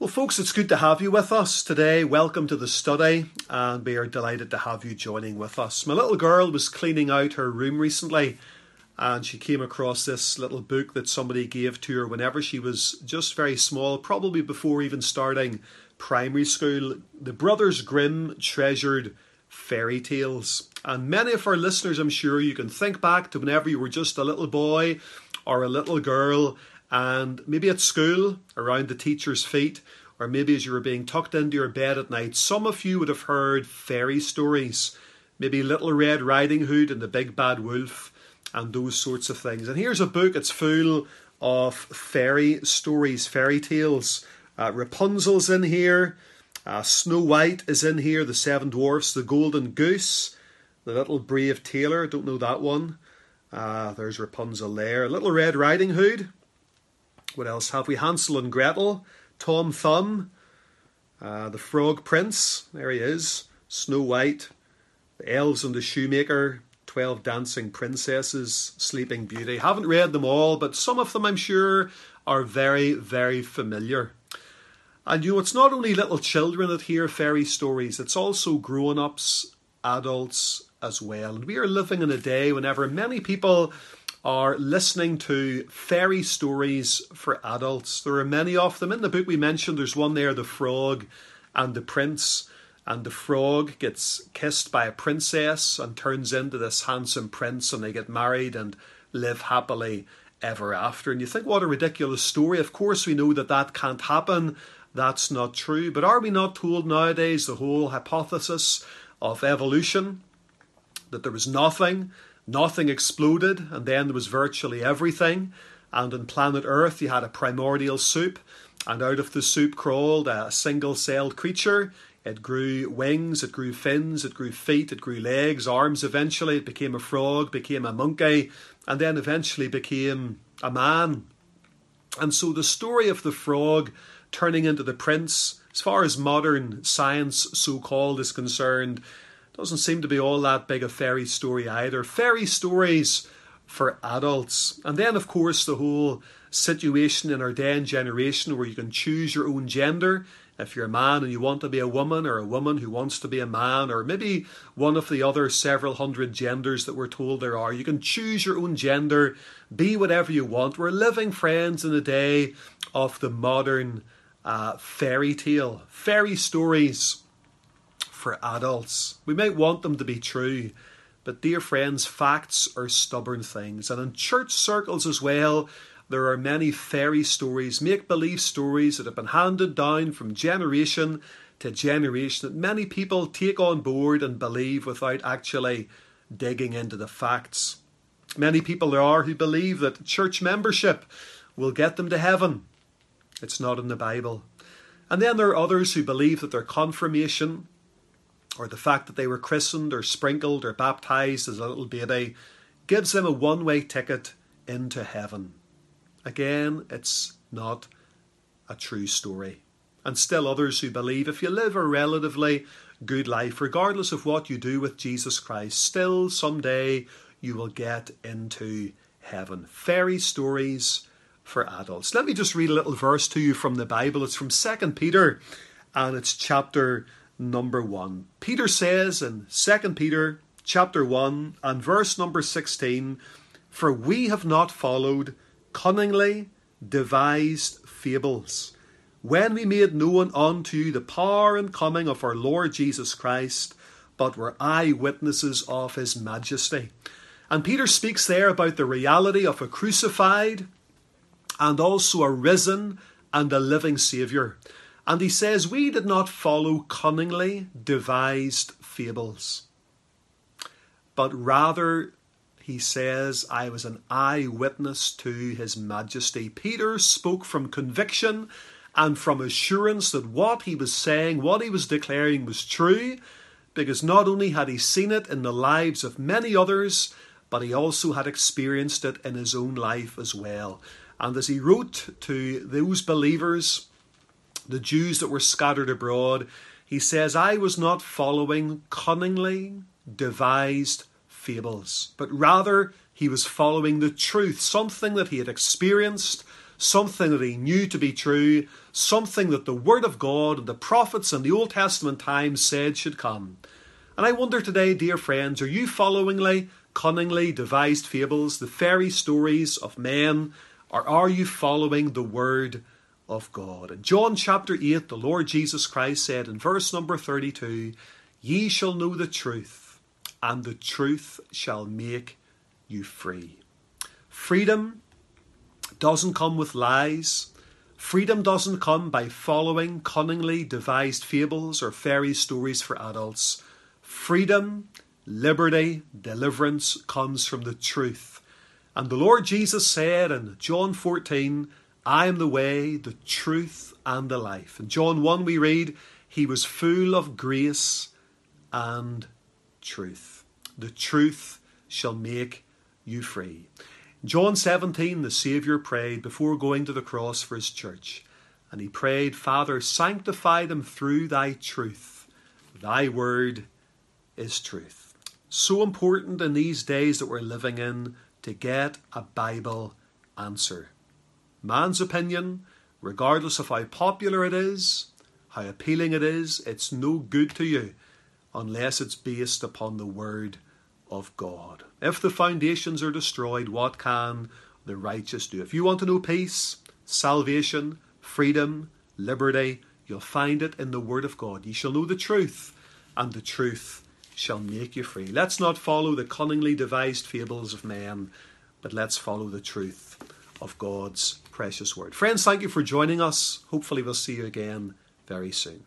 Well, folks, it's good to have you with us today. Welcome to the study, and we are delighted to have you joining with us. My little girl was cleaning out her room recently, and she came across this little book that somebody gave to her whenever she was just very small, probably before even starting primary school. The Brothers Grimm treasured fairy tales. And many of our listeners, I'm sure, you can think back to whenever you were just a little boy or a little girl and maybe at school, around the teacher's feet, or maybe as you were being tucked into your bed at night, some of you would have heard fairy stories. Maybe Little Red Riding Hood and the Big Bad Wolf, and those sorts of things. And here's a book, it's full of fairy stories, fairy tales. Uh, Rapunzel's in here, uh, Snow White is in here, The Seven Dwarfs, The Golden Goose, The Little Brave Tailor, don't know that one. Uh, there's Rapunzel there. Little Red Riding Hood, what else have we? Hansel and Gretel, Tom Thumb, uh, the Frog Prince, there he is, Snow White, the Elves and the Shoemaker, Twelve Dancing Princesses, Sleeping Beauty. Haven't read them all, but some of them I'm sure are very, very familiar. And you know, it's not only little children that hear fairy stories, it's also grown ups, adults as well. And we are living in a day whenever many people are listening to fairy stories for adults. There are many of them. In the book we mentioned, there's one there, The Frog and the Prince. And the frog gets kissed by a princess and turns into this handsome prince, and they get married and live happily ever after. And you think, what a ridiculous story. Of course, we know that that can't happen. That's not true. But are we not told nowadays the whole hypothesis of evolution? That there was nothing nothing exploded, and then there was virtually everything. And on planet Earth, you had a primordial soup, and out of the soup crawled a single celled creature. It grew wings, it grew fins, it grew feet, it grew legs, arms eventually. It became a frog, became a monkey, and then eventually became a man. And so the story of the frog turning into the prince, as far as modern science, so called, is concerned, doesn't seem to be all that big a fairy story either. Fairy stories for adults. And then, of course, the whole situation in our day and generation where you can choose your own gender. If you're a man and you want to be a woman, or a woman who wants to be a man, or maybe one of the other several hundred genders that we're told there are, you can choose your own gender, be whatever you want. We're living, friends, in the day of the modern uh, fairy tale, fairy stories for adults. We might want them to be true, but dear friends, facts are stubborn things. And in church circles as well, there are many fairy stories, make believe stories that have been handed down from generation to generation that many people take on board and believe without actually digging into the facts. Many people there are who believe that church membership will get them to heaven. It's not in the Bible. And then there are others who believe that their confirmation or the fact that they were christened or sprinkled or baptized as a little baby gives them a one way ticket into heaven. Again, it's not a true story. And still others who believe if you live a relatively good life, regardless of what you do with Jesus Christ, still someday you will get into heaven. Fairy stories for adults. Let me just read a little verse to you from the Bible. It's from 2 Peter and it's chapter number 1. Peter says in 2 Peter chapter 1 and verse number 16, For we have not followed cunningly devised fables, when we made known unto you the power and coming of our Lord Jesus Christ, but were eyewitnesses of his majesty. And Peter speaks there about the reality of a crucified and also a risen and a living Saviour. And he says, We did not follow cunningly devised fables, but rather, he says, I was an eyewitness to his majesty. Peter spoke from conviction and from assurance that what he was saying, what he was declaring was true, because not only had he seen it in the lives of many others, but he also had experienced it in his own life as well. And as he wrote to those believers, the Jews that were scattered abroad, he says, I was not following cunningly devised fables, but rather he was following the truth, something that he had experienced, something that he knew to be true, something that the Word of God and the prophets and the Old Testament times said should come. And I wonder today, dear friends, are you followingly, cunningly devised fables, the fairy stories of men, or are you following the Word of God? In John chapter 8, the Lord Jesus Christ said in verse number 32, Ye shall know the truth, and the truth shall make you free. Freedom doesn't come with lies. Freedom doesn't come by following cunningly devised fables or fairy stories for adults. Freedom, liberty, deliverance comes from the truth. And the Lord Jesus said in John 14, I am the way, the truth, and the life. In John 1, we read, He was full of grace and truth. The truth shall make you free. John 17, the Saviour prayed before going to the cross for his church. And he prayed, Father, sanctify them through thy truth. Thy word is truth. So important in these days that we're living in to get a Bible answer. Man's opinion, regardless of how popular it is, how appealing it is, it's no good to you unless it's based upon the Word of God. If the foundations are destroyed, what can the righteous do? If you want to know peace, salvation, freedom, liberty, you'll find it in the Word of God. Ye shall know the truth, and the truth shall make you free. Let's not follow the cunningly devised fables of men, but let's follow the truth of God's precious Word. Friends, thank you for joining us. Hopefully, we'll see you again very soon.